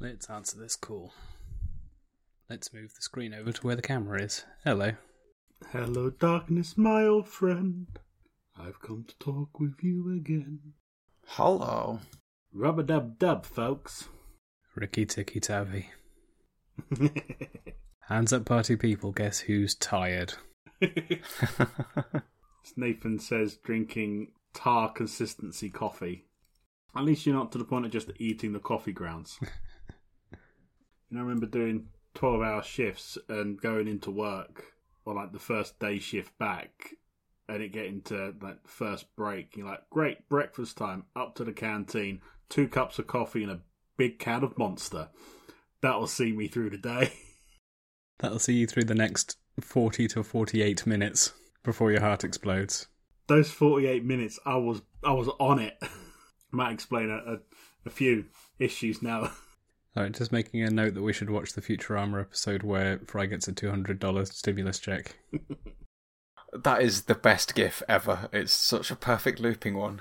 Let's answer this call. Let's move the screen over to where the camera is. Hello. Hello, darkness, my old friend. I've come to talk with you again. Hello. Rubber dub dub, folks. Ricky Tikki Tavi. Hands up, party people. Guess who's tired? Nathan says drinking tar consistency coffee. At least you're not to the point of just eating the coffee grounds. I remember doing 12 hour shifts and going into work or like the first day shift back and it getting to like first break. You're like, great, breakfast time, up to the canteen, two cups of coffee and a big can of monster. That'll see me through the day. That'll see you through the next 40 to 48 minutes before your heart explodes. Those 48 minutes, I was I was on it. Might explain a, a, a few issues now. Alright, just making a note that we should watch the Futurama episode where Fry gets a $200 stimulus check. That is the best GIF ever. It's such a perfect looping one.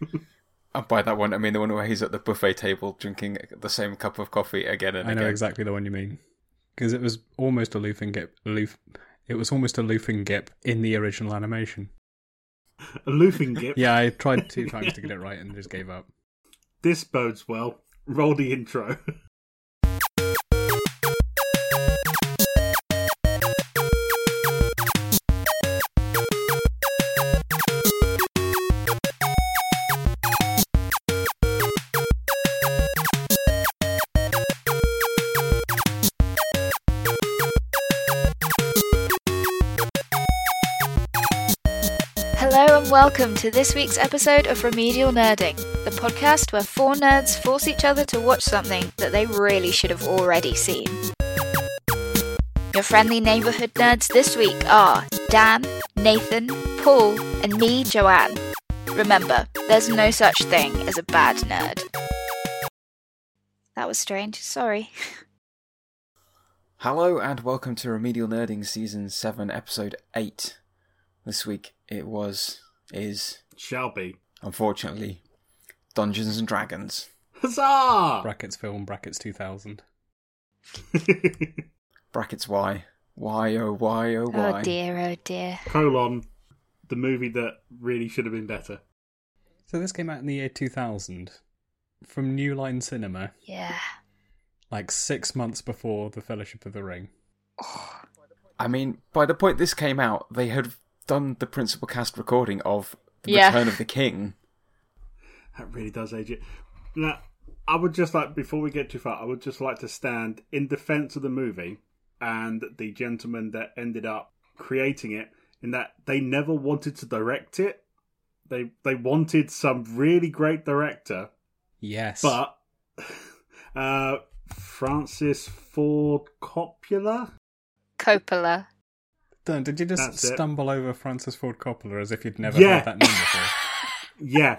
and by that one, I mean the one where he's at the buffet table drinking the same cup of coffee again and I know again. exactly the one you mean. Because it was almost a looping gip. Loof, it was almost a loofing gip in the original animation. A looping gip. Yeah, I tried two times to get it right and just gave up. This bodes well. Roll the intro. welcome to this week's episode of Remedial Nerding, the podcast where four nerds force each other to watch something that they really should have already seen. Your friendly neighborhood nerds this week are Dan, Nathan, Paul, and me, Joanne. Remember, there's no such thing as a bad nerd. That was strange, sorry. Hello and welcome to Remedial Nerding Season 7, Episode 8. This week it was, is, Shall be. unfortunately, Dungeons and Dragons. Huzzah! Brackets film, brackets 2000. Brackets why? Why, oh, why, oh, why. Oh dear, oh dear. Colon, the movie that really should have been better. So this came out in the year 2000 from New Line Cinema, Yeah. like six months before The Fellowship of the Ring. I mean, by the point this came out, they had done the principal cast recording of The Yeah. Return of the King. That really does age it. Now, I would just like, before we get too far, I would just like to stand in defense of the movie and the gentleman that ended up creating it, in that they never wanted to direct it. They they wanted some really great director, Yes. but uh, Francis Ford Coppola. Coppola. Dun, did you just That's it. stumble over Francis Ford Coppola as if you'd never Yeah. heard that name before? Yeah,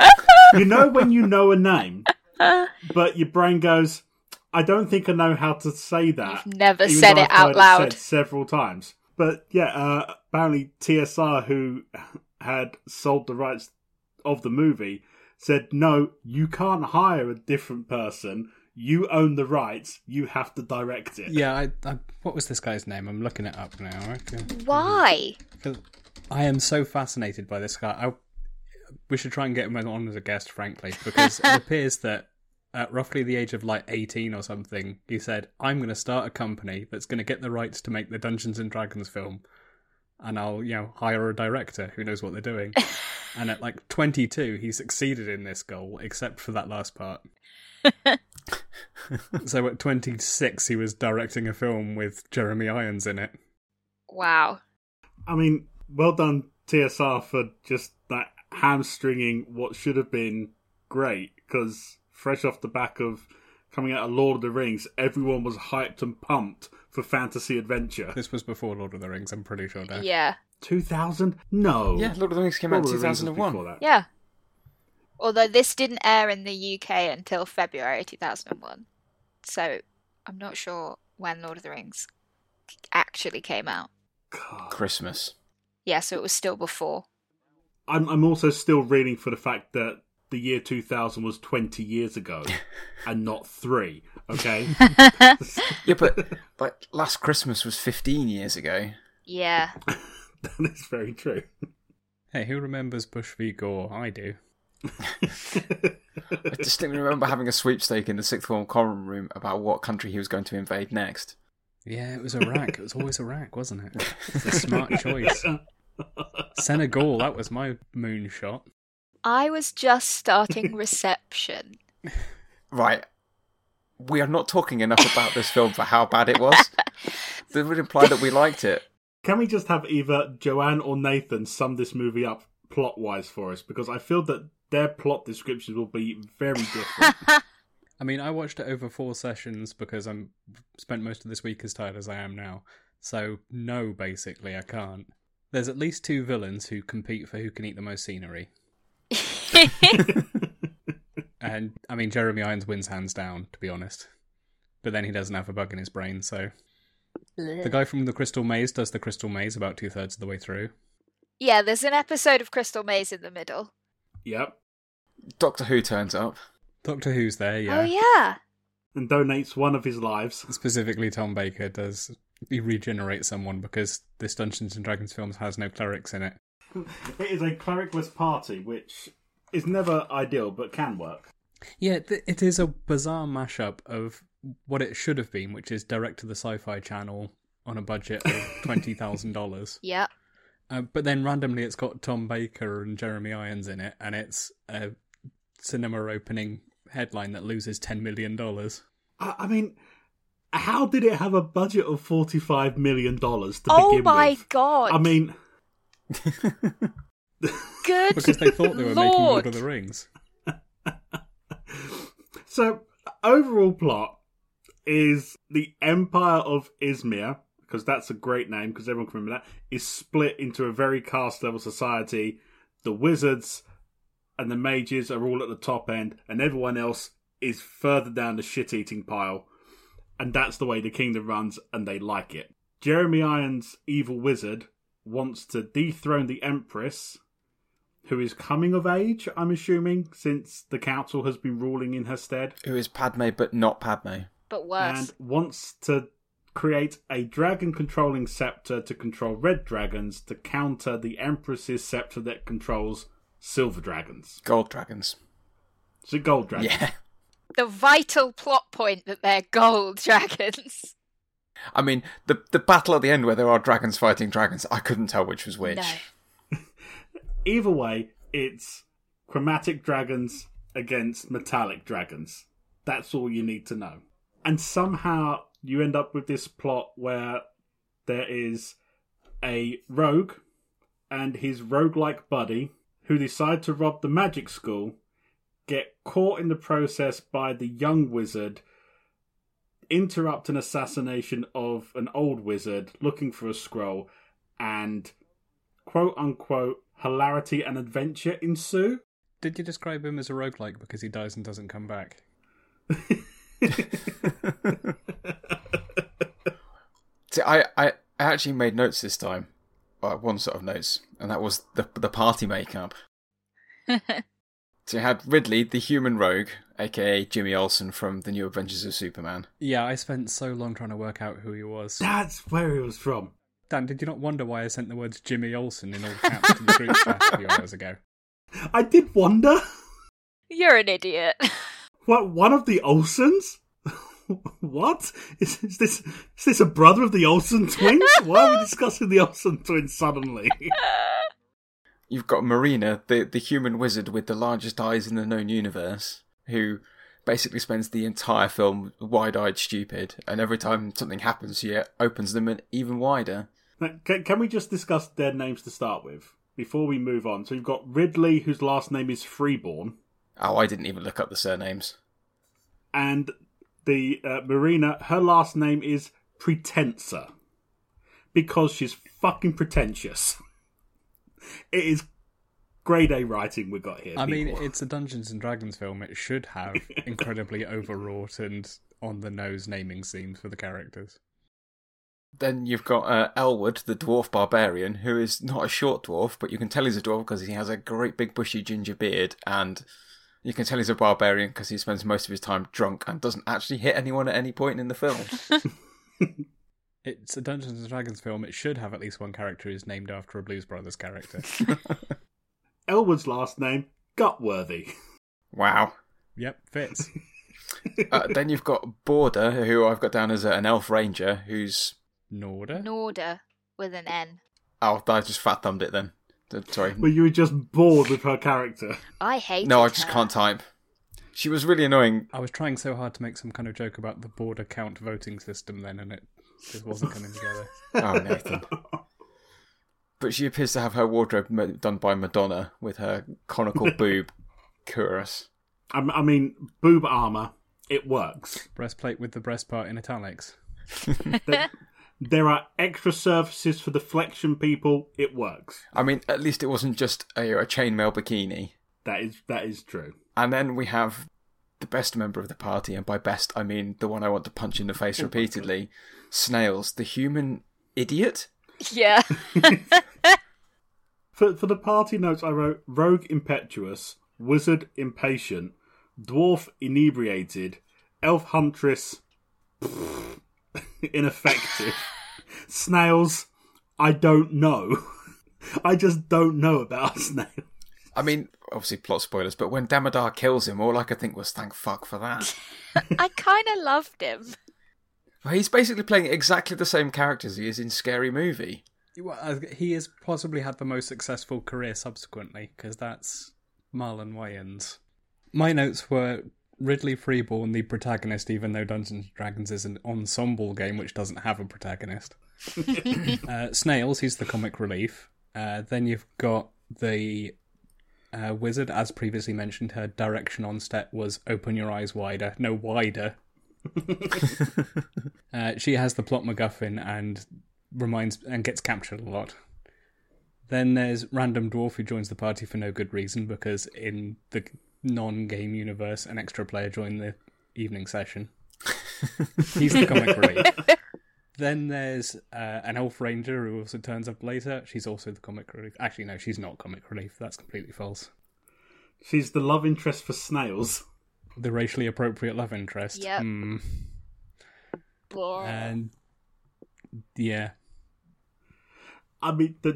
you know when you know a name, but your brain goes, "I don't think I know how to say that." You've never even said though it I've out heard loud. said several times. But yeah, uh, apparently TSR, who had sold the rights of the movie, said, "No, you can't hire a different person. You own the rights. You have to direct it." Yeah, I, I, what was this guy's name? I'm looking it up now. Okay. Why? 'Cause I am so fascinated by this guy. I, we should try and get him on as a guest, frankly, because it appears that at roughly the age of like 18 or something, he said, I'm going to start a company that's going to get the rights to make the Dungeons and Dragons film. And I'll, you know, hire a director who knows what they're doing. and at like 22, he succeeded in this goal, except for that last part. so at 26, he was directing a film with Jeremy Irons in it. Wow. I mean, well done TSR for just that hamstringing what should have been great because fresh off the back of coming out of Lord of the Rings, everyone was hyped and pumped for fantasy adventure. This was before Lord of the Rings, I'm pretty sure. Dave. Yeah. 2000? No. Yeah, Lord of the Rings came out in Lord of the Rings was 2001. before that. Yeah. Although this didn't air in the UK until February 2001. So I'm not sure when Lord of the Rings actually came out. God. Christmas. Yeah, so it was still before. I'm, I'm also still reeling for the fact that the year 2000 was 20 years ago and not three. Okay. Yeah, but like last Christmas was 15 years ago. Yeah. that is very true. Hey, who remembers Bush v Gore? I do. I distinctly remember having a sweepstake in the sixth form common room about what country he was going to invade next. Yeah, it was Iraq. it was always Iraq, wasn't it? It's a smart choice. Senegal, that was my moonshot. I was just starting reception. Right. We are not talking enough about this film for how bad it was. That would imply that we liked it. Can we just have either Joanne or Nathan sum this movie up plot wise for us? Because I feel that their plot descriptions will be very different. I mean, I watched it over four sessions because I'm spent most of this week as tired as I am now. So no, basically, I can't. There's at least two villains who compete for who can eat the most scenery, and I mean Jeremy Irons wins hands down, to be honest. But then he doesn't have a bug in his brain, so the guy from the Crystal Maze does the Crystal Maze about two thirds of the way through. yeah, there's an episode of Crystal Maze in the middle. Yep. Doctor Who turns up. Doctor Who's there, yeah. Oh yeah. And donates one of his lives. Specifically, Tom Baker does he regenerates someone because this Dungeons and Dragons film has no clerics in it. It is a clericless party, which is never ideal but can work. Yeah, th- it is a bizarre mashup of what it should have been, which is direct to the Sci-Fi Channel on a budget of twenty thousand dollars. Yeah. Uh, but then randomly, it's got Tom Baker and Jeremy Irons in it, and it's a cinema opening headline that loses ten million dollars. I, I mean, how did it have a budget of $45 million to Oh begin my god. I mean, good Because they thought they were making Lord. Lord of the Rings. So, overall plot is the Empire of Izmir, because that's a great name, because everyone can remember that, is split into a very caste level society. The wizards and the mages are all at the top end, and everyone else is further down the shit eating pile. And that's the way the kingdom runs, and they like it. Jeremy Irons' evil wizard wants to dethrone the Empress, who is coming of age, I'm assuming, since the council has been ruling in her stead, Who is Padme but not Padme? but worse. and wants to create a dragon controlling scepter to control red dragons to counter the Empress's scepter that controls silver dragons. Gold dragons. It's a gold dragon. Yeah. The vital plot point that they're gold dragons. I mean, the the battle at the end where there are dragons fighting dragons, I couldn't tell which was which. No. Either way, it's chromatic dragons against metallic dragons. That's all you need to know. And somehow you end up with this plot where there is a rogue and his roguelike buddy who decide to rob the magic school, get caught in the process by the young wizard, interrupt an assassination of an old wizard looking for a scroll, and quote unquote hilarity and adventure ensue. Did you describe him as a roguelike because he dies and doesn't come back? See, I, I, I actually made notes this time. Uh, one sort of notes, and that was the the party makeup. So you had Ridley, the human rogue, aka Jimmy Olsen from the New Adventures of Superman. Yeah, I spent so long trying to work out who he was. That's where he was from. Dan, did you not wonder why I sent the words Jimmy Olsen in all caps to the group chat a few hours ago? I did wonder. You're an idiot. What one of the Olsens? what is, is this? Is this a brother of the Olsen twins? Why are we discussing the Olsen twins suddenly? You've got Marina, the the human wizard with the largest eyes in the known universe, who basically spends the entire film wide-eyed stupid, and every time something happens, she opens them even wider. Can, can we just discuss their names to start with before we move on? So you've got Ridley, whose last name is Freeborn, Oh, I didn't even look up the surnames. and the uh, Marina. Her last name is Pretensa because she's fucking pretentious. it is grade A writing we got here. I mean, it's a Dungeons and Dragons film. It should have incredibly overwrought and on the nose naming scenes for the characters. Then you've got uh, Elwood, the dwarf barbarian, who is not a short dwarf, but you can tell he's a dwarf because he has a great big bushy ginger beard and You can tell he's a barbarian because he spends most of his time drunk and doesn't actually hit anyone at any point in the film. It's a Dungeons and Dragons film. It should have at least one character who's named after a Blues Brothers character. Elwood's last name, Gutworthy. wow. yep, fits. Uh, then you've got Border, who I've got down as an elf ranger, who's Norda. Norda with an N. oh, I just fat thumbed it then. Uh, Sorry, Were you were just bored with her character? I hate no, I just can't type. She was really annoying. I was trying so hard to make some kind of joke about the Borda count voting system then, and it just wasn't coming together. Oh, Nathan. But she appears to have her wardrobe done by Madonna with her conical boob chorus. I, I mean, boob armor, it works. Breastplate with the breast part in italics. There are extra surfaces for the flexion people, it works. I mean, at least it wasn't just a, a chainmail bikini. That is that is true. And then we have the best member of the party, and by best I mean the one I want to punch in the face oh repeatedly Snails, the human idiot. Yeah. For for the party notes, I wrote rogue impetuous, wizard impatient, dwarf inebriated, elf huntress ineffective, snails. I don't know. I just don't know about snails. I mean, obviously plot spoilers, but when Damodar kills him, all I could think was thank fuck for that. I kind of loved him. Well, He's basically playing exactly the same character as he is in Scary Movie. Well, uh, He has possibly had the most successful career subsequently, because that's Marlon Wayans. My notes were Ridley Freeborn, the protagonist, even though Dungeons and Dragons is an ensemble game which doesn't have a protagonist. uh, Snails, he's the comic relief. Uh, then you've got the uh, wizard, as previously mentioned, her direction on step was open your eyes wider. No, wider. uh, she has the plot MacGuffin and reminds and gets captured a lot. Then there's random dwarf who joins the party for no good reason because in the non-game universe, an extra player joined the evening session. He's the comic relief. Then there's uh, an elf ranger who also turns up later. She's also the comic relief. Actually, no, she's not comic relief. That's completely false. She's the love interest for snails. The racially appropriate love interest. Yep. Blah. And yeah, I mean, the,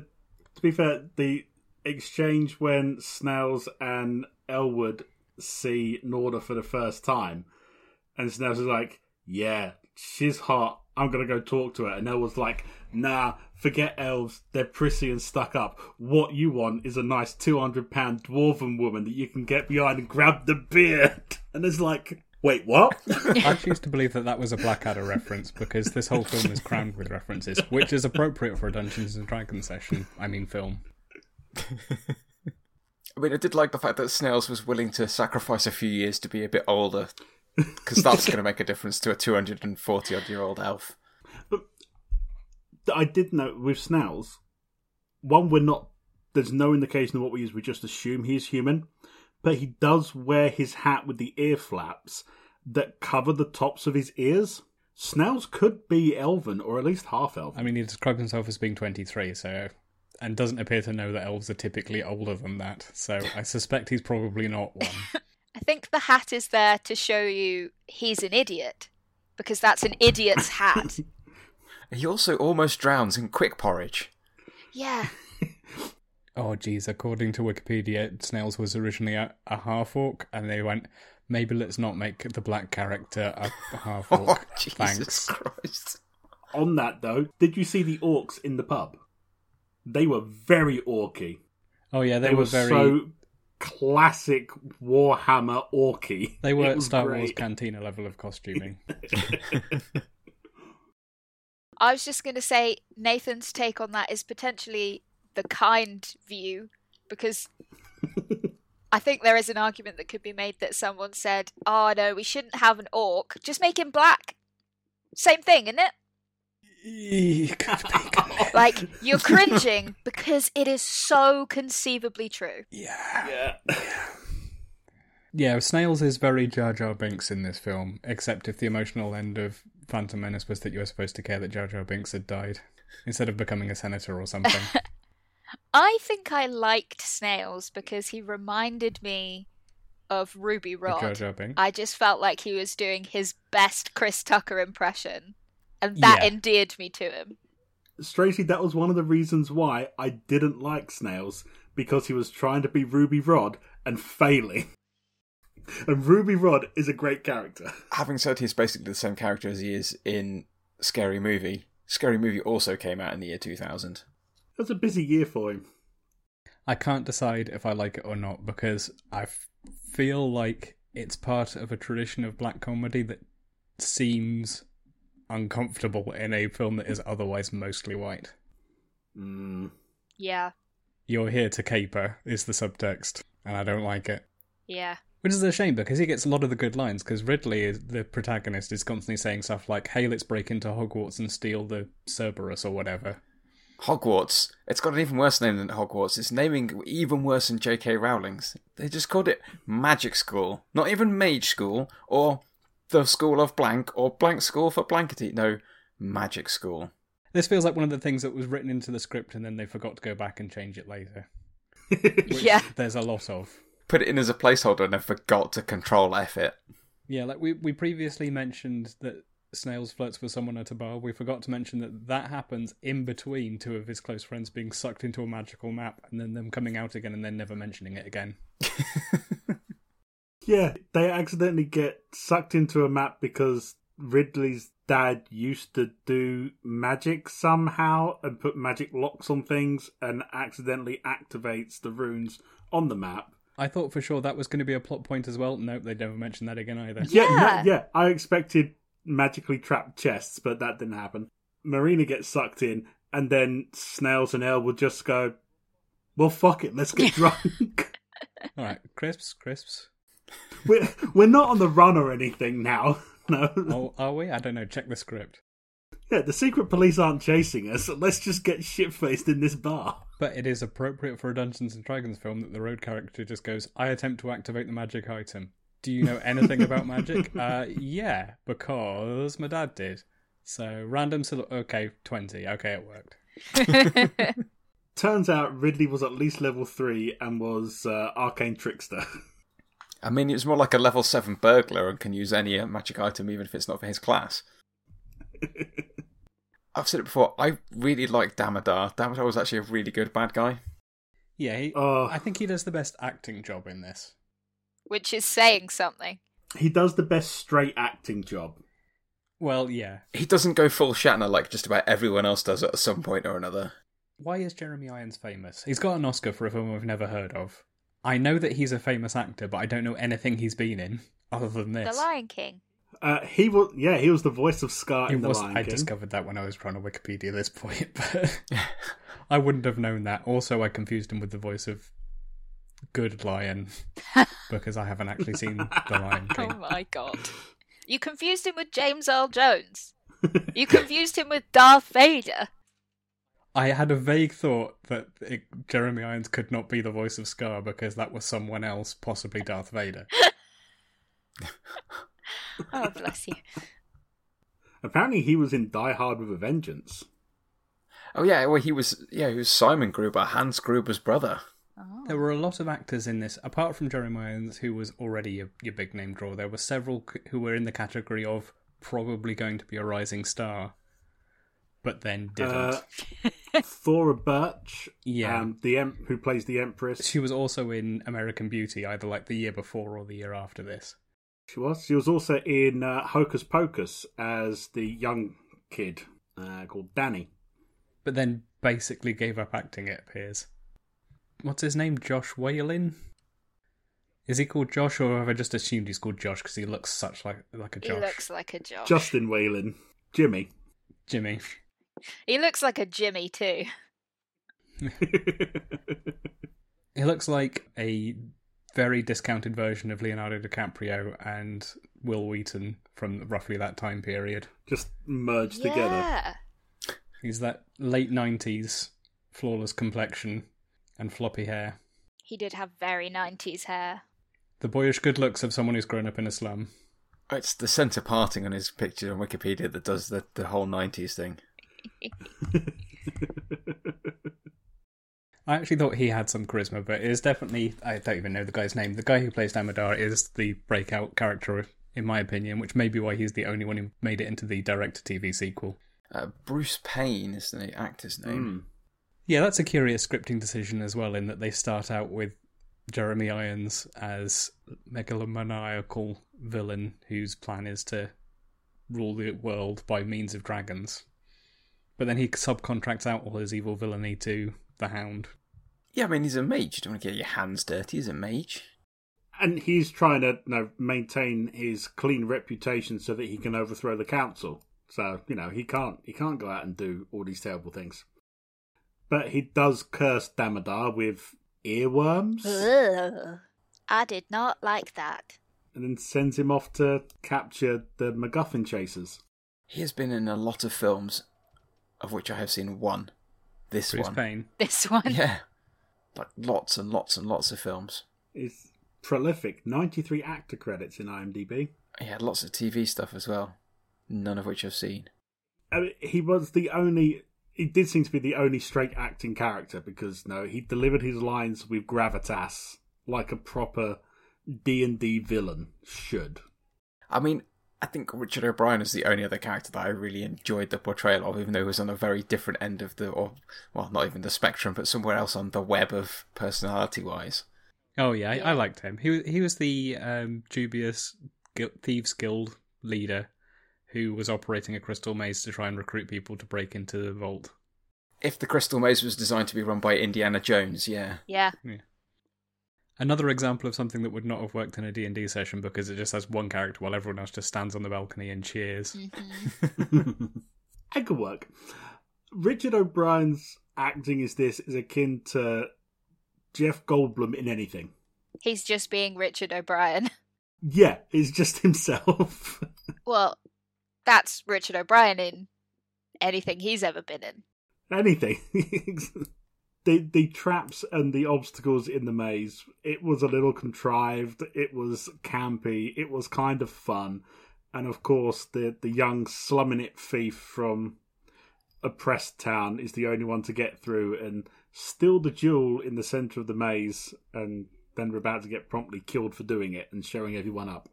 to be fair, the exchange when Snails and Elwood see Norda for the first time, and Snails is like, "Yeah, she's hot. I'm gonna go talk to her," and Elwood's like, "Nah, forget elves. They're prissy and stuck up. What you want is a nice two hundred pound dwarven woman that you can get behind and grab the beard." And it's like, "Wait, what?" I choose to believe that that was a Blackadder reference because this whole film is crammed with references, which is appropriate for a Dungeons and Dragons session. I mean, film. I mean, I did like the fact that Snails was willing to sacrifice a few years to be a bit older, because that's going to make a difference to a 240 odd year old elf. But I did note with Snails, one, we're not, there's no indication of what we use, we just assume he's human, but he does wear his hat with the ear flaps that cover the tops of his ears. Snails could be elven, or at least half elven. I mean, he describes himself as being 23, so. And doesn't appear to know that elves are typically older than that, so I suspect he's probably not one. I think the hat is there to show you he's an idiot because that's an idiot's hat. He also almost drowns in quick porridge. yeah. Oh, geez, according to Wikipedia, Snails was originally a, a half orc, and they went, maybe let's not make the black character a half Oh, orc. Jesus Thanks. Christ. On that, though, did you see the orcs in the pub? They were very orky. Oh, yeah, they, They, were were very. so classic Warhammer orky. They were It was Star Wars. Cantina level of costuming. I was just going to say Nathan's take on that is potentially the kind view because I think there is an argument that could be made that someone said, "Oh no, we shouldn't have an orc. Just make him black." Same thing, isn't it? Like you're cringing because it is so conceivably true. yeah. Yeah. Yeah, Snails is very Jar Jar Binks in this film, except if the emotional end of Phantom Menace was that you were supposed to care that Jar Jar Binks had died, instead of becoming a senator or something. I think I liked Snails because he reminded me of Ruby With Jar Rod, Jar Binks. I just felt like he was doing his best Chris Tucker impression, and that Yeah. endeared me to him. Strangely, that was one of the reasons why I didn't like Snails because he was trying to be Ruby Rod and failing. And Ruby Rod is a great character. Having said he's basically the same character as he is in Scary Movie, Scary Movie also came out in the year 2000. It was a busy year for him. I can't decide if I like it or not because I f- feel like it's part of a tradition of black comedy that seems uncomfortable in a film that is otherwise mostly white. Mm. Yeah, You're here to caper is the subtext, and I don't like it. yeah. Which is a shame because he gets a lot of the good lines. Because Ridley, is, the protagonist, is constantly saying stuff like, "Hey, let's break into Hogwarts and steal the Cerberus or whatever." Hogwarts. It's got an even worse name than Hogwarts. It's naming even worse than J.K. Rowling's. They just called it Magic School, not even Mage School or the School of Blank or Blank School for Blankety. No, Magic School. This feels like one of the things that was written into the script and then they forgot to go back and change it later. Which Yeah. there's a lot of. Put it in as a placeholder and then forgot to control F it. Yeah, like we we previously mentioned that Snails flirts with someone at a bar. We forgot to mention that that happens in between two of his close friends being sucked into a magical map and then them coming out again and then never mentioning it again. Yeah, they accidentally get sucked into a map because Ridley's dad used to do magic somehow and put magic locks on things and accidentally activates the runes on the map. I thought for sure that was going to be a plot point as well. Nope, they never mentioned that again either. Yeah, no- Yeah. yeah. I expected magically trapped chests, but that didn't happen. Marina gets sucked in, and then Snails and Elwood just go, "Well, fuck it, let's get drunk." All right, crisps, crisps. we're we're not on the run or anything now. No, Oh, are we? I don't know. Check the script. yeah, the secret police aren't chasing us. Let's just get shit faced in this bar. But it is appropriate for a Dungeons and Dragons film that the road character just goes, "I attempt to activate the magic item. Do you know anything about magic?" Uh, yeah, because my dad did. So random. So okay, twenty. Okay, it worked. Turns out Ridley was at least level three and was uh, arcane trickster. I mean, it's more like a level 7 burglar and can use any uh, magic item even if it's not for his class. I've said it before, I really like Damodar. Damodar was actually a really good bad guy. Yeah, he, Oh. I think he does the best acting job in this. Which is saying something. he does the best straight acting job. Well, yeah. He doesn't go full Shatner like just about everyone else does at some point or another. Why is Jeremy Irons famous? He's got an Oscar for a film we've never heard of. I know that he's a famous actor, but I don't know anything he's been in other than this. The Lion King. Uh, he was, yeah, he was the voice of Scar He in The was. Lion I King. discovered that when I was trying to Wikipedia at this point, but I wouldn't have known that. Also, I confused him with the voice of Good Lion because I haven't actually seen The Lion King. Oh my god. You confused him with James Earl Jones. You confused him with Darth Vader. I had a vague thought that it, Jeremy Irons could not be the voice of Scar because that was someone else, possibly Darth Vader. Oh, bless you. Apparently, he was in Die Hard with a Vengeance. Oh yeah, well he was yeah, he was Simon Gruber, Hans Gruber's brother. Oh. There were a lot of actors in this, apart from Jeremy Irons, who was already your, your big name draw. There were several who were in the category of probably going to be a rising star, but then didn't. Uh, Thora Birch, Yeah. um, the em- who plays the Empress. She was also in American Beauty, either like the year before or the year after this. She was. She was also in uh, Hocus Pocus as the young kid uh, called Danny. But then basically gave up acting, it appears. What's his name? Josh Whalin? Is he called Josh, or have I just assumed he's called Josh because he looks such like like a Josh? He looks like a Josh. Justin Whalin, Jimmy. Jimmy. He looks like a Jimmy too. He looks like a very discounted version of Leonardo DiCaprio and Wil Wheaton from roughly that time period. Just merged together. He's that late 90s flawless complexion and floppy hair. He did have very 90s hair. The boyish good looks of someone who's grown up in a slum. It's the centre parting on his picture on Wikipedia that does the, the whole nineties thing. I actually thought he had some charisma, but it is definitely I don't even know the guy's name. The guy who plays Damodar is the breakout character, in my opinion, which may be why he's the only one who made it into the direct-to-TV sequel. Uh, Bruce Payne is the actor's name. Mm. Yeah, that's a curious scripting decision as well, in that they start out with Jeremy Irons as megalomaniacal villain whose plan is to rule the world by means of dragons. But then he subcontracts out all his evil villainy to the Hound. Yeah, I mean, he's a mage. You don't want to get your hands dirty. He's a mage. And he's trying to you know, maintain his clean reputation so that he can overthrow the council. So you know he can't he can't go out and do all these terrible things. But he does curse Damodar with earworms, Ugh. I did not like that. and then sends him off to capture the MacGuffin chasers. He has been in a lot of films, of which I have seen one. This Bruce one. Payne. This one. Yeah. Like lots and lots and lots of films. Is prolific. Ninety three actor credits in IMDb. He had lots of TV stuff as well, none of which I've seen. I mean, he was the only. He did seem to be the only straight acting character because no, he delivered his lines with gravitas like a proper D and D villain should. I mean, I think Richard O'Brien is the only other character that I really enjoyed the portrayal of, even though he was on a very different end of the, or well, not even the spectrum, but somewhere else on the web of personality-wise. Oh yeah, I, I liked him. He was he was the um, dubious thieves guild leader who was operating a crystal maze to try and recruit people to break into the vault. If the Crystal Maze was designed to be run by Indiana Jones, yeah. Yeah. Another example of something that would not have worked in a D&D session because it just has one character while everyone else just stands on the balcony and cheers. Mhm. It could work. Richard O'Brien's acting is this is akin to Jeff Goldblum in anything. He's just being Richard O'Brien. Yeah, he's just himself. Well, that's Richard O'Brien in anything he's ever been in. anything. The the traps and the obstacles in the maze. It was a little contrived. It was campy. It was kind of fun, and of course, the the young slumming it thief from oppressed town is the only one to get through and steal the jewel in the center of the maze, and then we're about to get promptly killed for doing it and showing everyone up.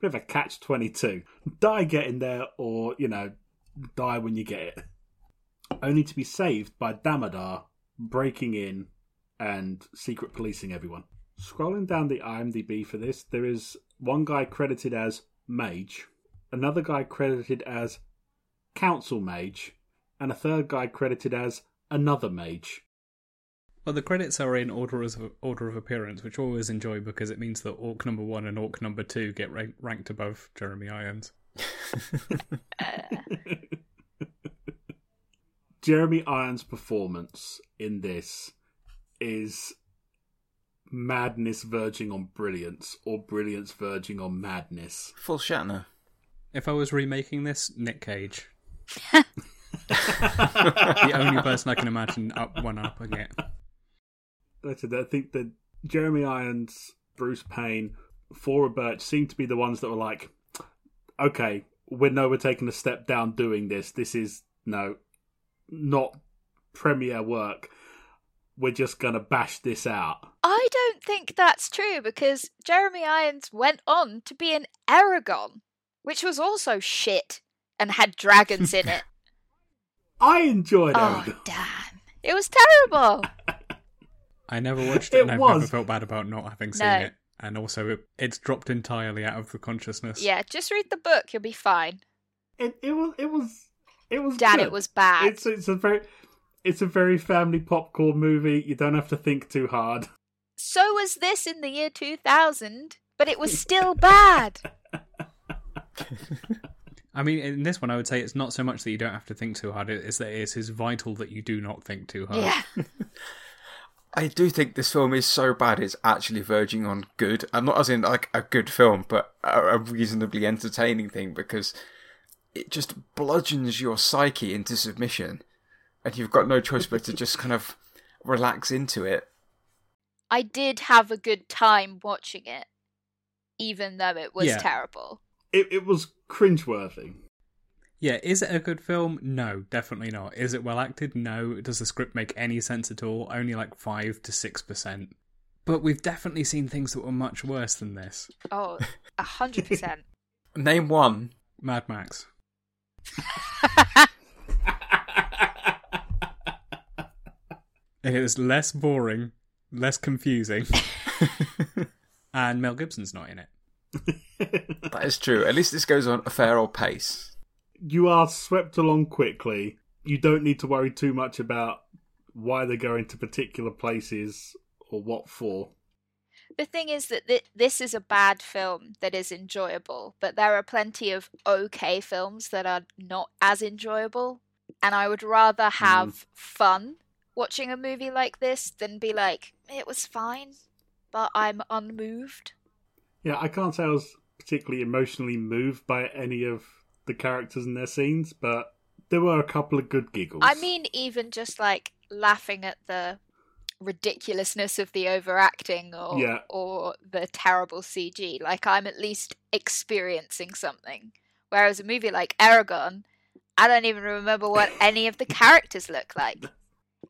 Bit of a catch twenty two. Die getting there, or you know, die when you get it only to be saved by Damodar breaking in and secret policing everyone. Scrolling down the IMDb for this, there is one guy credited as Mage, another guy credited as Council Mage, and a third guy credited as Another Mage. Well, the credits are in order of order of appearance, which I always enjoy because it means that Orc number one and Orc number two get rank, ranked above Jeremy Irons. Jeremy Irons' performance in this is madness verging on brilliance, or brilliance verging on madness. Full Shatner. If I was remaking this, Nick Cage. the only person I can imagine up one upping it. Like I said, I think that Jeremy Irons, Bruce Payne, Thora Birch seem to be the ones that were like, okay, we know we're taking a step down doing this. This is no, not premiere work. We're just gonna bash this out. I don't think that's true because Jeremy Irons went on to be an Eragon, which was also shit and had dragons in it. I enjoyed oh, it. damn. It was terrible. I never watched it, It and I've never felt bad about not having seen No. it. And also, it, it's dropped entirely out of the consciousness. yeah, just read the book, you'll be fine. It, it was it was it was Dad, good. it was bad. It's it's a very it's a very family popcorn movie. You don't have to think too hard. So was this in the year 2000, but it was still bad. I mean, in this one, I would say it's not so much that you don't have to think too hard; it's that it is vital that you do not think too hard. Yeah. I do think this film is so bad it's actually verging on good. I'm not as in like a good film, but a, a reasonably entertaining thing because it just bludgeons your psyche into submission, and you've got no choice but to just kind of relax into it. I did have a good time watching it, even though it was Yeah. terrible. It it was cringeworthy. Yeah, is it a good film? No, definitely not. Is it well acted? No. Does the script make any sense at all? Only like 5 to 6%. But we've definitely seen things that were much worse than this. Oh, a hundred percent. Name one. Mad Max. It is less boring, less confusing, and Mel Gibson's not in it. That is true. At least this goes on a fair old pace. you are swept along quickly. You don't need to worry too much about why they're going to particular places or what for. The thing is that thi- this is a bad film that is enjoyable, but there are plenty of okay films that are not as enjoyable. And I would rather have mm. fun watching a movie like this than be like, it was fine, but I'm unmoved. Yeah, I can't say I was particularly emotionally moved by any of the characters in their scenes, but there were a couple of good giggles. I mean, even just like laughing at the ridiculousness of the overacting or Yeah. or the terrible CG. Like I'm at least experiencing something. Whereas a movie like Eragon, I don't even remember what any of the characters look like.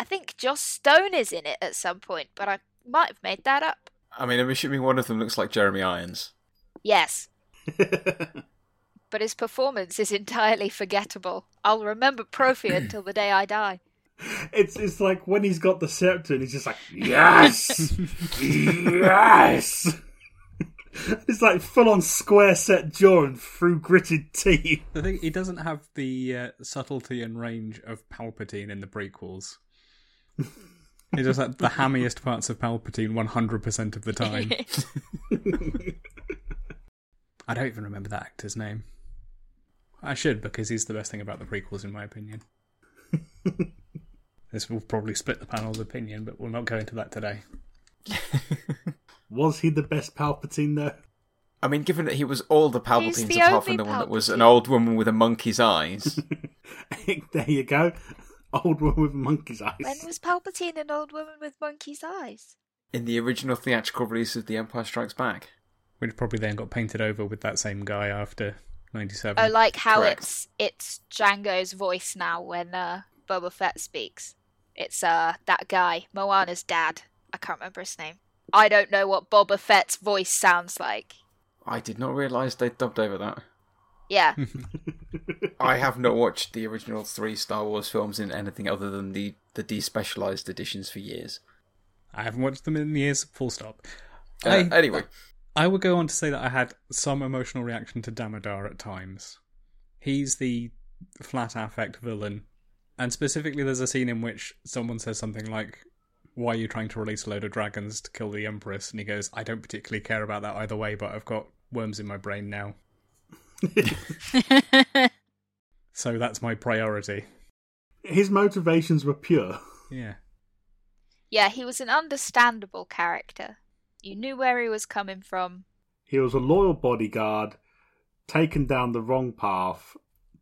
I think Joss Stone is in it at some point, but I might have made that up. I mean, I'm assuming one of them looks like Jeremy Irons. Yes, but his performance is entirely forgettable. I'll remember Profi until the day I die. It's it's like when he's got the scepter and he's just like yes, yes. it's like full on square set jaw and through gritted teeth. The thing, he doesn't have the uh, subtlety and range of Palpatine in the prequels. He does had the hammiest parts of Palpatine 100% of the time. I don't even remember that actor's name. I should, because he's the best thing about the prequels, in my opinion. this will probably split the panel's opinion, but we'll not go into that today. Was he the best Palpatine though? I mean, given that he was all the Palpatines the apart from only the one that was an old woman with a monkey's eyes. there you go. Old woman with a monkey's eyes. When was Palpatine an old woman with monkey's eyes? in the original theatrical release of The Empire Strikes Back. Which probably then got painted over with that same guy after 97. Oh, like how Correct. it's it's Jango's voice now when uh, Boba Fett speaks. It's uh that guy, Moana's dad. I can't remember his name. I don't know what Boba Fett's voice sounds like. I did not realise they dubbed over that. Yeah, I have not watched the original three Star Wars films in anything other than the, the despecialized editions for years. I haven't watched them in years, full stop. Uh, I- anyway, I would go on to say that I had some emotional reaction to Damodar at times. He's the flat affect villain. And specifically, there's a scene in which someone says something like, Why are you trying to release a load of dragons to kill the Empress? And he goes, I don't particularly care about that either way, but I've got worms in my brain now. So that's my priority. His motivations were pure. Yeah. yeah, he was an understandable character. You knew where he was coming from. He was a loyal bodyguard, taken down the wrong path,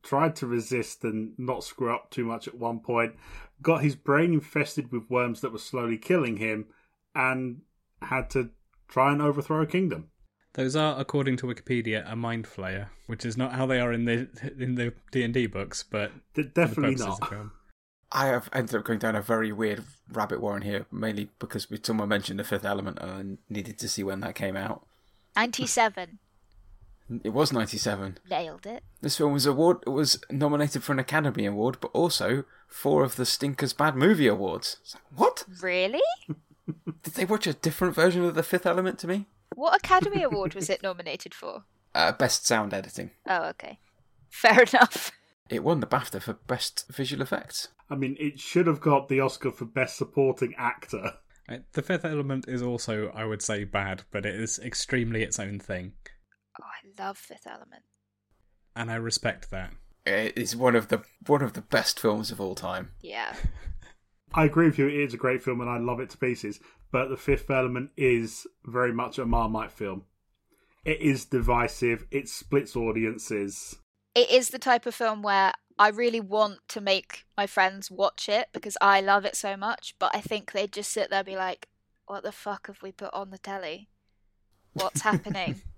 tried to resist and not screw up too much at one point, got his brain infested with worms that were slowly killing him, and had to try and overthrow a kingdom. Those are, according to Wikipedia, a mind flayer, which is not how they are in the in the D and D books, but D- for the definitely not. I have ended up going down a very weird rabbit warren here, mainly because we- someone mentioned the Fifth Element and I needed to see when that came out. 97. It was 97. Nailed it. This film was award was nominated for an Academy Award, but also four of the Stinkers Bad Movie Awards. Like, what? Really? Did they watch a different version of The Fifth Element to me? What Academy Award was it nominated for? Uh, best sound editing. Oh, okay. Fair enough. It won the BAFTA for best visual effects. I mean, it should have got the Oscar for Best Supporting Actor. The Fifth Element is also, I would say, bad, but it is extremely its own thing, Oh, I love Fifth Element. and I respect that. It is one of the one of the best films of all time. Yeah. I agree with you, it is a great film and I love it to pieces, but The Fifth Element is very much a Marmite film. It is divisive, it splits audiences. It is the type of film where I really want to make my friends watch it because I love it so much, but I think they'd just sit there and be like, what the fuck have we put on the telly? What's happening?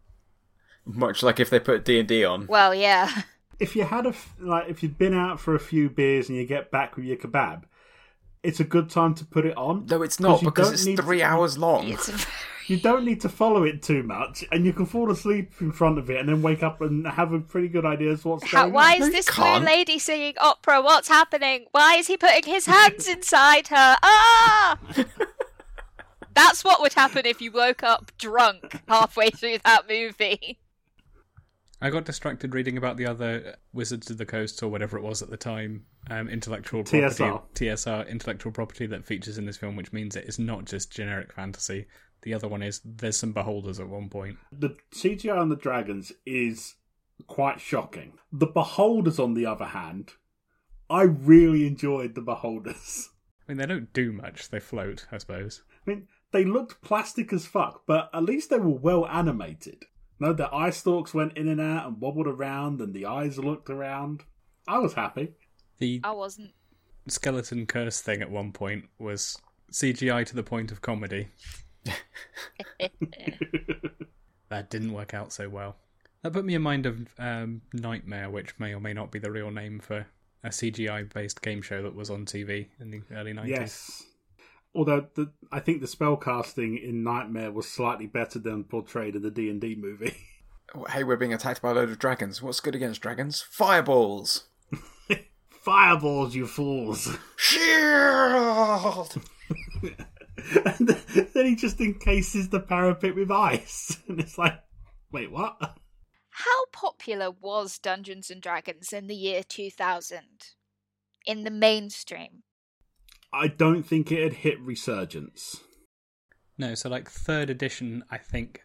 Much like if they put D and D on. well, yeah. if you had a f- like if you'd been out for a few beers and you get back with your kebab, it's a good time to put it on. No, it's not because it's three to- hours long. It's You don't need to follow it too much, and you can fall asleep in front of it, and then wake up and have a pretty good idea of what's How, going why on. No, is this can't. blue lady singing opera? What's happening? Why is he putting his hands inside her? Ah! That's what would happen if you woke up drunk halfway through that movie. I got distracted reading about the other Wizards of the Coast or whatever it was at the time, um, intellectual property, TSR. TSR, intellectual property that features in this film, which means it is not just generic fantasy. The other one is there's some beholders at one point. The CGI on the dragons is quite shocking. The beholders, on the other hand, I really enjoyed the beholders. I mean, they don't do much; they float, I suppose. I mean, they looked plastic as fuck, but at least they were well animated. No, the eye stalks went in and out and wobbled around, and the eyes looked around. I was happy. The I wasn't. skeleton curse thing at one point was CGI to the point of comedy. That didn't work out so well. That put me in mind of um, Knightmare, which may or may not be the real name for a CGI based game show that was on TV in the early 90s. Yes. Although the, I think the spell casting in Knightmare was slightly better than portrayed in the D and D movie. Oh, hey, we're being attacked by a load of dragons. What's good against dragons? Fireballs! Fireballs, you fools! Shield! and then he just encases the parapet with ice, and it's like, wait, what? How popular was Dungeons and Dragons in the year 2000? In the mainstream? I don't think it had hit resurgence. No, so like third edition, I think,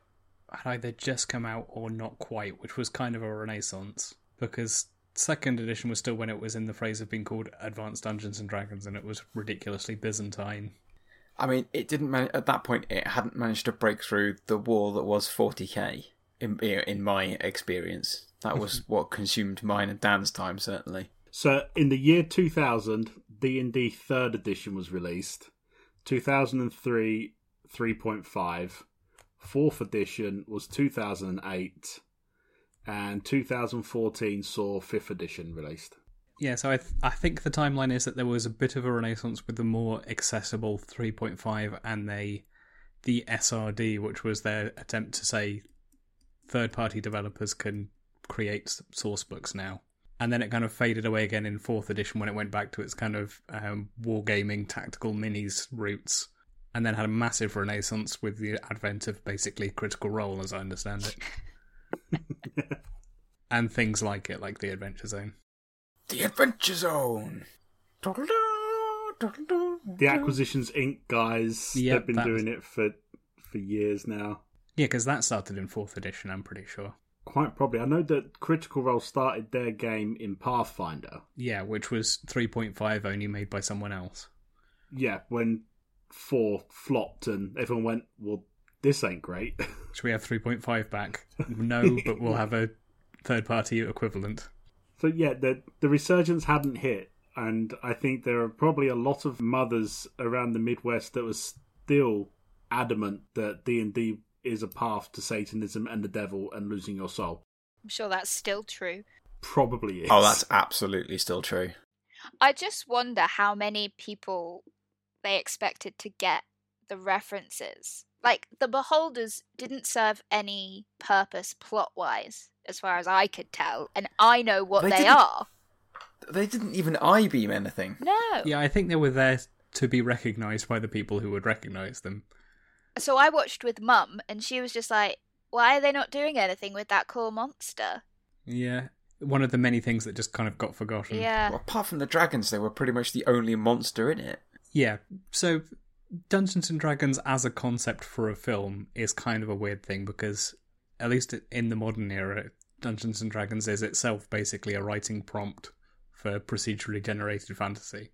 had either just come out or not quite, which was kind of a renaissance. Because second edition was still when it was in the phrase of being called Advanced Dungeons and Dragons, and it was ridiculously Byzantine. I mean, it didn't man- at that point. It hadn't managed to break through the wall that was 40k. In in my experience, that was what consumed mine and Dan's time. Certainly, So in the year 2000, D&D 3rd edition was released. 2003 3.5. 4th edition was 2008 and 2014 saw 5th edition released. Yeah, so I th- I think the timeline is that there was a bit of a renaissance with the more accessible 3.5 and they the SRD, which was their attempt to say third party developers can create source books now. And then it kind of faded away again in fourth edition when it went back to its kind of um, wargaming tactical minis roots. And then had a massive renaissance with the advent of basically Critical Role, as I understand it. and things like it, like the Adventure Zone. the Adventure Zone. The Acquisitions Inc. guys, Yep, they've been that doing it for for years now. Yeah, because that started in fourth edition, I'm pretty sure. Quite probably. I know that Critical Role started their game in Pathfinder. Yeah, which was 3.5 only made by someone else. Yeah, when 4 flopped and everyone went, well, this ain't great. Should we have 3.5 back? No, but we'll have a third party equivalent. So yeah, the the resurgence hadn't hit, and I think there are probably a lot of mothers around the Midwest that were still adamant that D and D is a path to Satanism and the devil and losing your soul. I'm sure that's still true. Probably is. Oh, that's absolutely still true. I just wonder how many people they expected to get the references. Like, the Beholders didn't serve any purpose plot wise, as far as I could tell, and I know what They they, are. They didn't even eye beam anything. No. Yeah, I think they were there to be recognised by the people who would recognise them. So I watched with Mum, and she was just like, why are they not doing anything with that cool monster? Yeah, one of the many things that just kind of got forgotten. Yeah. Well, apart from the dragons, they were pretty much the only monster in it. Yeah, so Dungeons and Dragons as a concept for a film is kind of a weird thing because, at least in the modern era, Dungeons and Dragons is itself basically a writing prompt for procedurally generated fantasy.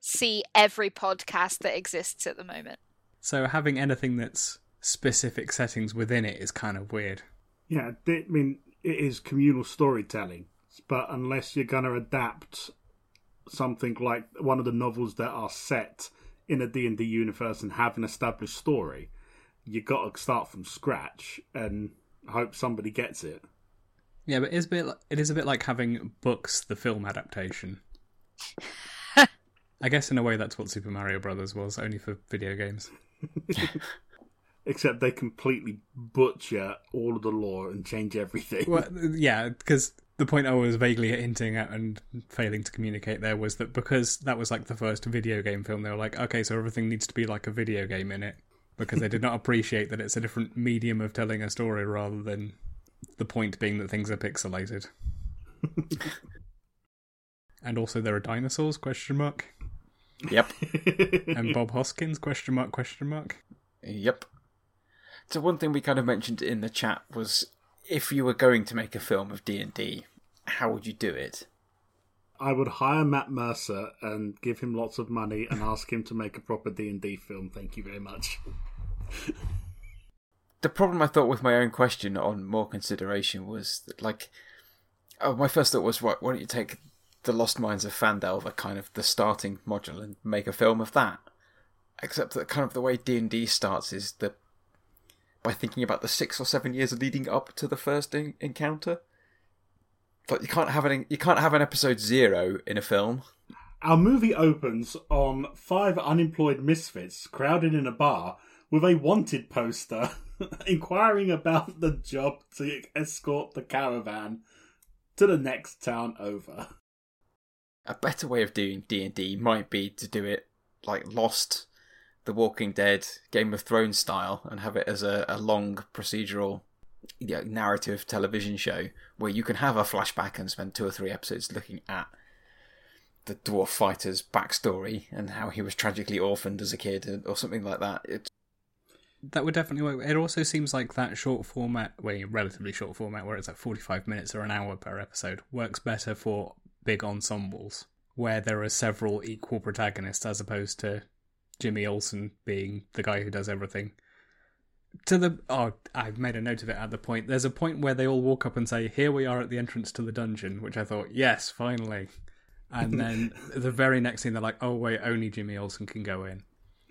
See every podcast that exists at the moment. So having anything that's specific settings within it is kind of weird. Yeah, I mean it is communal storytelling, but unless you're going to adapt something like one of the novels that are set in a D&D universe and have an established story, you've got to start from scratch and hope somebody gets it. Yeah, but it's a bit. li- It is a bit like having books, the film adaptation. I guess in a way that's what Super Mario Brothers was, only for video games. Except they completely butcher all of the lore and change everything. Well, yeah, because the point I was vaguely hinting at and failing to communicate there was that because that was like the first video game film, they were like, okay, so everything needs to be like a video game in it, because they did not appreciate that it's a different medium of telling a story rather than the point being that things are pixelated. and also there are dinosaurs? Question mark. Yep. And Bob Hoskins? Question mark? Question mark. Yep. So one thing we kind of mentioned in the chat was if you were going to make a film of D and D, how would you do it? I would hire Matt Mercer and give him lots of money and ask him to make a proper D and D film. Thank you very much. The problem I thought with my own question on more consideration was that, like, oh, my first thought was, why, why don't you take the Lost Mines of Phandelver, kind of the starting module, and make a film of that? Except that kind of the way D and D starts is the by thinking about the six or seven years leading up to the first en- encounter. Like you can't have an you can't have an episode zero in a film. Our movie opens on five unemployed misfits crowded in a bar with a wanted poster inquiring about the job to escort the caravan to the next town over. A better way of doing D and D might be to do it like Lost, The Walking Dead, Game of Thrones style, and have it as a, a long procedural, you know, narrative television show where you can have a flashback and spend two or three episodes looking at the dwarf fighter's backstory and how he was tragically orphaned as a kid, or something like that. That would definitely work. It also seems like that short format, well, relatively short format, where it's like 45 minutes or an hour per episode, works better for big ensembles where there are several equal protagonists as opposed to Jimmy Olsen being the guy who does everything. To the oh, I've made a note of it at the point. There's a point where they all walk up and say, "Here we are at the entrance to the dungeon," which I thought, "Yes, finally." And then the very next thing, they're like, "Oh wait, only Jimmy Olsen can go in."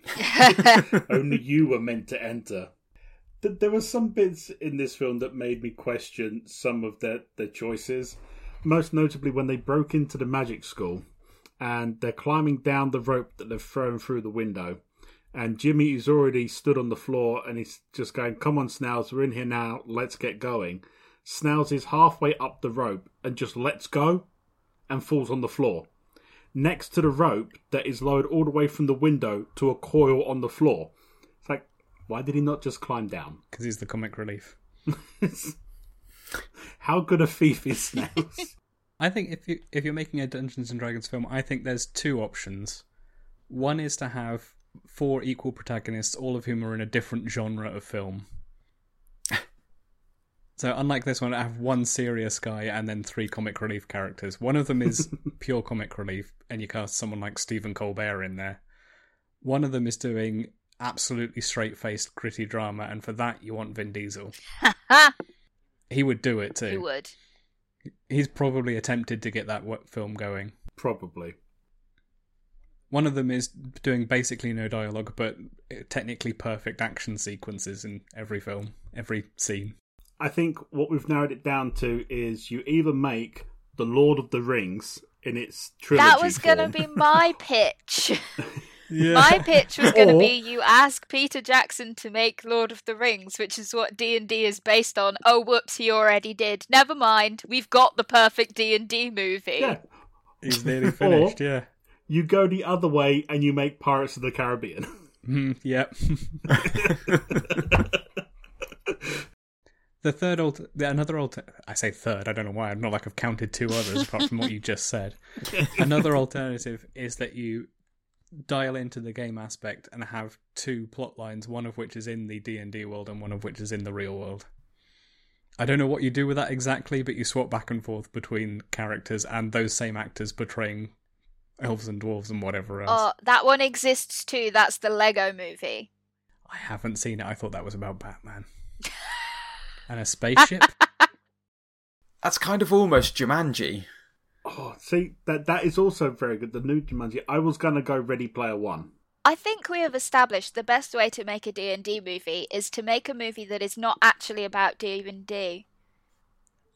Only you were meant to enter. There were some bits in this film that made me question some of their, their choices. Most notably when they broke into the magic school and they're climbing down the rope that they've thrown through the window. And Jimmy is already stood on the floor and he's just going, Come on, Snails, we're in here now, let's get going. Snails is halfway up the rope and just lets go and falls on the floor next to the rope that is lowered all the way from the window to a coil on the floor. It's like, why did he not just climb down? Because he's the comic relief. How good a thief is Snails? I think if you if you're making a Dungeons and Dragons film, I think there's two options. One is to have four equal protagonists, all of whom are in a different genre of film. so unlike this one, I have one serious guy and then three comic relief characters. One of them is pure comic relief, and you cast someone like Stephen Colbert in there. One of them is doing absolutely straight faced gritty drama, and for that you want Vin Diesel. He would do it too. He would. He's probably attempted to get that film going. Probably. One of them is doing basically no dialogue, but uh, technically perfect action sequences in every film, every scene. I think what we've narrowed it down to is you either make The Lord of the Rings in its trilogy. That was going to be my pitch. Yeah. My pitch was going to Or- be you ask Peter Jackson to make Lord of the Rings, which is what D and D is based on. Oh, whoops, he already did. Never mind. We've got the perfect D and D movie. Yeah. He's nearly finished, yeah. You go the other way and you make Pirates of the Caribbean. Mm, yep. the third alter, the, another alter, I say third. I don't know why. I'm not like I've counted two others apart from what you just said. another alternative is that you dial into the game aspect and have two plot lines, one of which is in the D and D world and one of which is in the real world. I don't know what you do with that exactly, but you swap back and forth between characters and those same actors portraying elves and dwarves and whatever else. Oh, that one exists too. That's the Lego movie. I haven't seen it. I thought that was about Batman. and a spaceship? that's kind of almost Jumanji. Oh, see, that that is also very good. The new Jumanji. I was going to go Ready Player One. I think we have established the best way to make a D&D movie is to make a movie that is not actually about D&D.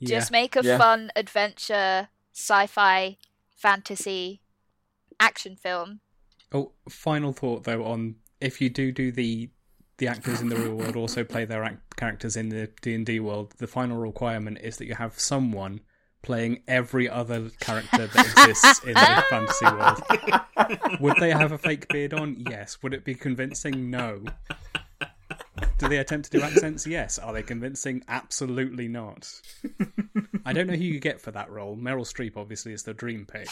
Just make a Yeah. fun adventure, sci-fi, fantasy, action film. Oh, final thought though on if you do do the the actors in the real world also play their act- characters in the D and D world. The final requirement is that you have someone playing every other character that exists in the fantasy world. Would they have a fake beard on? Yes. Would it be convincing? No. Do they attempt to do accents? Yes. Are they convincing? Absolutely not. I don't know who you get for that role. Meryl Streep obviously is the dream pick.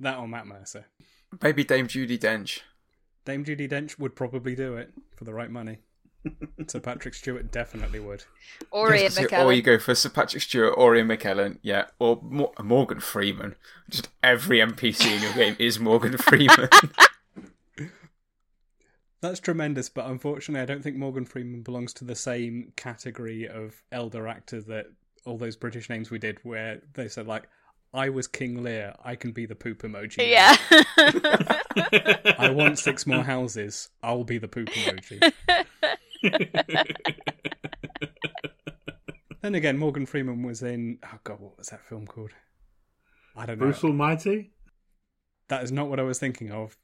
That or Matt Mercer. Maybe Dame Judi Dench. Dame Judi Dench would probably do it for the right money. Sir Patrick Stewart definitely would. Or Ian So- McKellen. Or you go for Sir Patrick Stewart or Ian McKellen, yeah, or Mo- Morgan Freeman. Just every NPC in your game is Morgan Freeman. That's tremendous, but unfortunately, I don't think Morgan Freeman belongs to the same category of elder actor that all those British names we did, where they said like, "I was King Lear, I can be the poop emoji." yeah. I want six more houses. I'll be the poop emoji. then again, Morgan Freeman was in. Oh god, what was that film called? I don't know. Bruce Almighty? That is not what I was thinking of.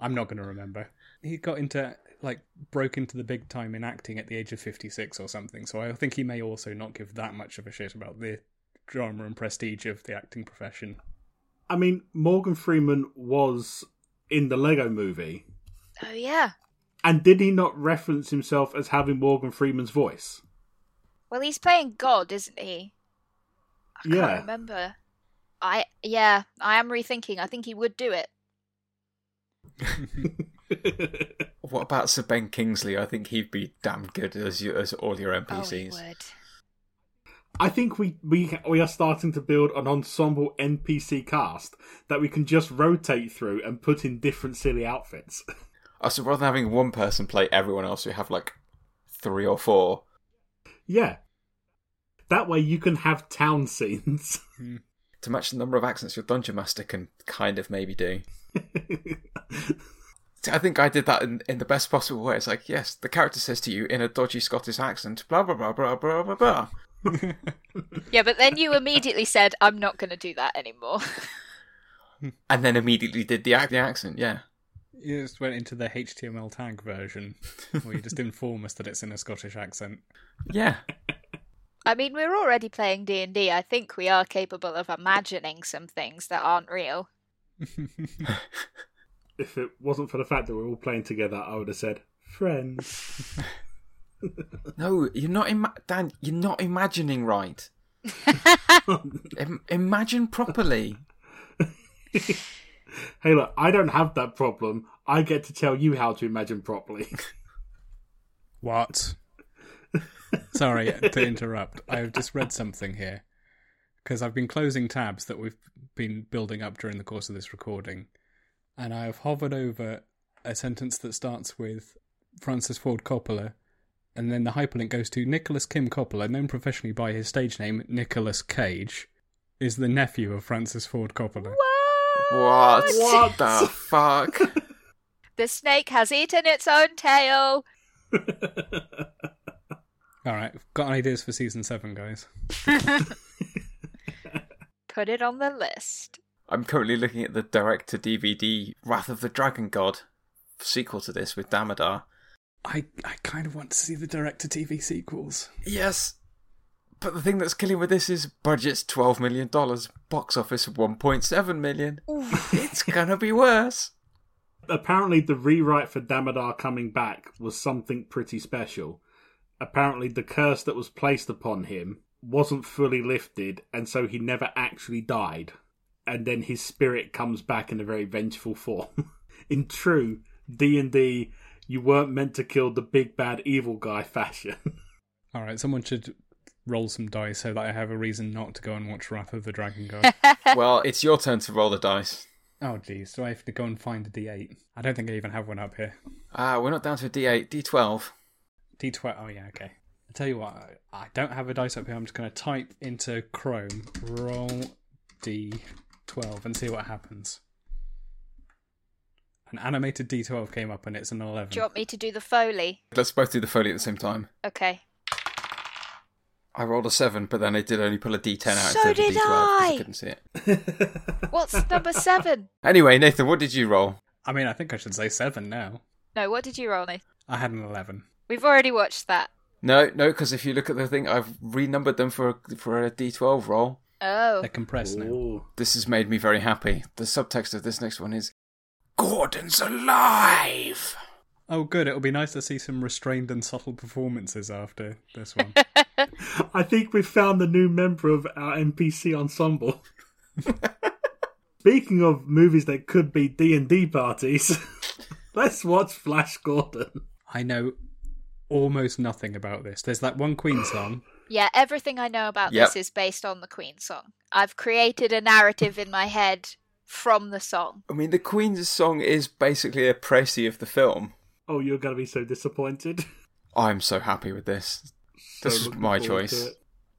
I'm not going to remember. He got into like broke into the big time in acting at the age of 56 or something. So I think he may also not give that much of a shit about the drama and prestige of the acting profession. I mean, Morgan Freeman was in the Lego movie. oh yeah. And did he not reference himself as having Morgan Freeman's voice? Well, he's playing God, isn't he? I can't Yeah. remember. I yeah, I am rethinking. I think he would do it. what about Sir Ben Kingsley? I think he'd be damn good as you, as all your Oh, he NPCs. would. I think we, we we are starting to build an ensemble NPC cast that we can just rotate through and put in different silly outfits. So rather than having one person play everyone else, you have like three or four. yeah. That way you can have town scenes. Hmm. To match the number of accents your dungeon master can kind of maybe do. I think I did that in, in the best possible way. It's like, yes, the character says to you in a dodgy Scottish accent, blah blah blah blah blah blah blah. Yeah, but then you immediately said, "I'm not going to do that anymore." And then immediately did the, the accent, yeah. You just went into the HTML tag version, where you just inform us that it's in a Scottish accent. Yeah. I mean, we're already playing D and I think we are capable of imagining some things that aren't real. if it wasn't for the fact that we're all playing together, I would have said friends. No, you're not, ima- Dan, you're not imagining right. Im- imagine properly. Hey, look, I don't have that problem. I get to tell you how to imagine properly. What? Sorry to interrupt. I've just read something here because I've been closing tabs that we've been building up during the course of this recording, and I have hovered over a sentence that starts with Francis Ford Coppola, and then the hyperlink goes to Nicolas Kim Coppola, known professionally by his stage name Nicolas Cage, is the nephew of Francis Ford Coppola. What, What? What the fuck? The snake has eaten its own tail. All right, got ideas for season seven, guys. Put it on the list. I'm currently looking at the direct to DVD Wrath of the Dragon God sequel to this with Damodar. I I kind of want to see the direct-to-TV sequels. Yes. But the thing that's killing with this is budget's $12 million, box office 1.7 million. it's gonna be worse. Apparently, the rewrite for Damodar coming back was something pretty special. Apparently, the curse that was placed upon him wasn't fully lifted, and so he never actually died. And then his spirit comes back in a very vengeful form. in true D and D, you weren't meant to kill the big bad evil guy fashion. All right, someone should roll some dice so that I have a reason not to go and watch Wrath of the Dragon God. well, it's your turn to roll the dice. oh, jeez, do I have to go and find a D8? I don't think I even have one up here. Ah, we're not down to a D8, D12. D12. Oh yeah, okay. I tell you what, I I don't have a dice up here. I'm just going to type into Chrome roll D12 and see what happens. An animated D12 came up and it's an 11. Do you want me to do the Foley? Let's both do the foley at the same time. Okay. I rolled a seven, but then I did only pull a D10 out So instead of a did D12 'cause I I. couldn't see it. What's number seven? Anyway, Nathan, what did you roll? I mean, I think I should say 7 now. No, what did you roll, Nathan? I had an 11. We've already watched that. No, no, because if you look at the thing, I've renumbered them for a, for a D12 roll. Oh. They're compressed now. This has made me very happy. The subtext of this next one is Gordon's alive. Oh, good. It'll be nice to see some restrained and subtle performances after this one. I think we've found the new member of our NPC ensemble. Speaking of movies that could be D and D parties, let's watch Flash Gordon. I know almost nothing about this. There's that one Queen song. Yeah, everything I know about Yep. this is based on the Queen song. I've created a narrative in my head from the song. I mean, the Queen's song is basically a précis of the film. Oh, you're gonna be so disappointed. I'm so happy with this. So This is my choice.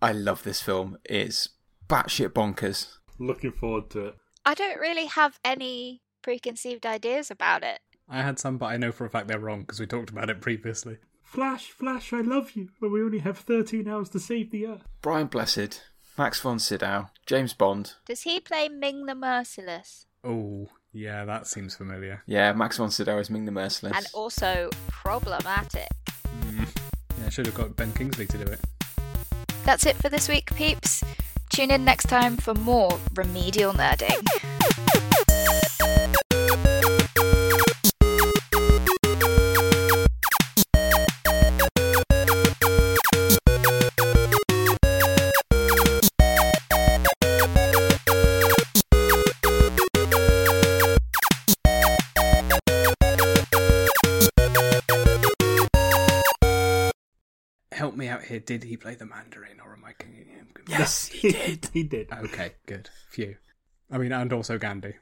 I love this film. It's batshit bonkers. Looking forward to it. I don't really have any preconceived ideas about it. I had some, but I know for a fact they're wrong because we talked about it previously. Flash, Flash, I love you, but we only have 13 hours to save the Earth. Brian Blessed, Max von Sydow, James Bond. Does he play Ming the Merciless? Oh, yeah, that seems familiar. Yeah, Max von Sydow is Ming the Merciless. And also problematic. Hmm. Yeah, I should have got Ben Kingsley to do it. That's it for this week, peeps. Tune in next time for more remedial nerding. Here. Did he play the Mandarin or am I yes, he did. he did. Okay, good. Phew. I mean, and also Gandhi.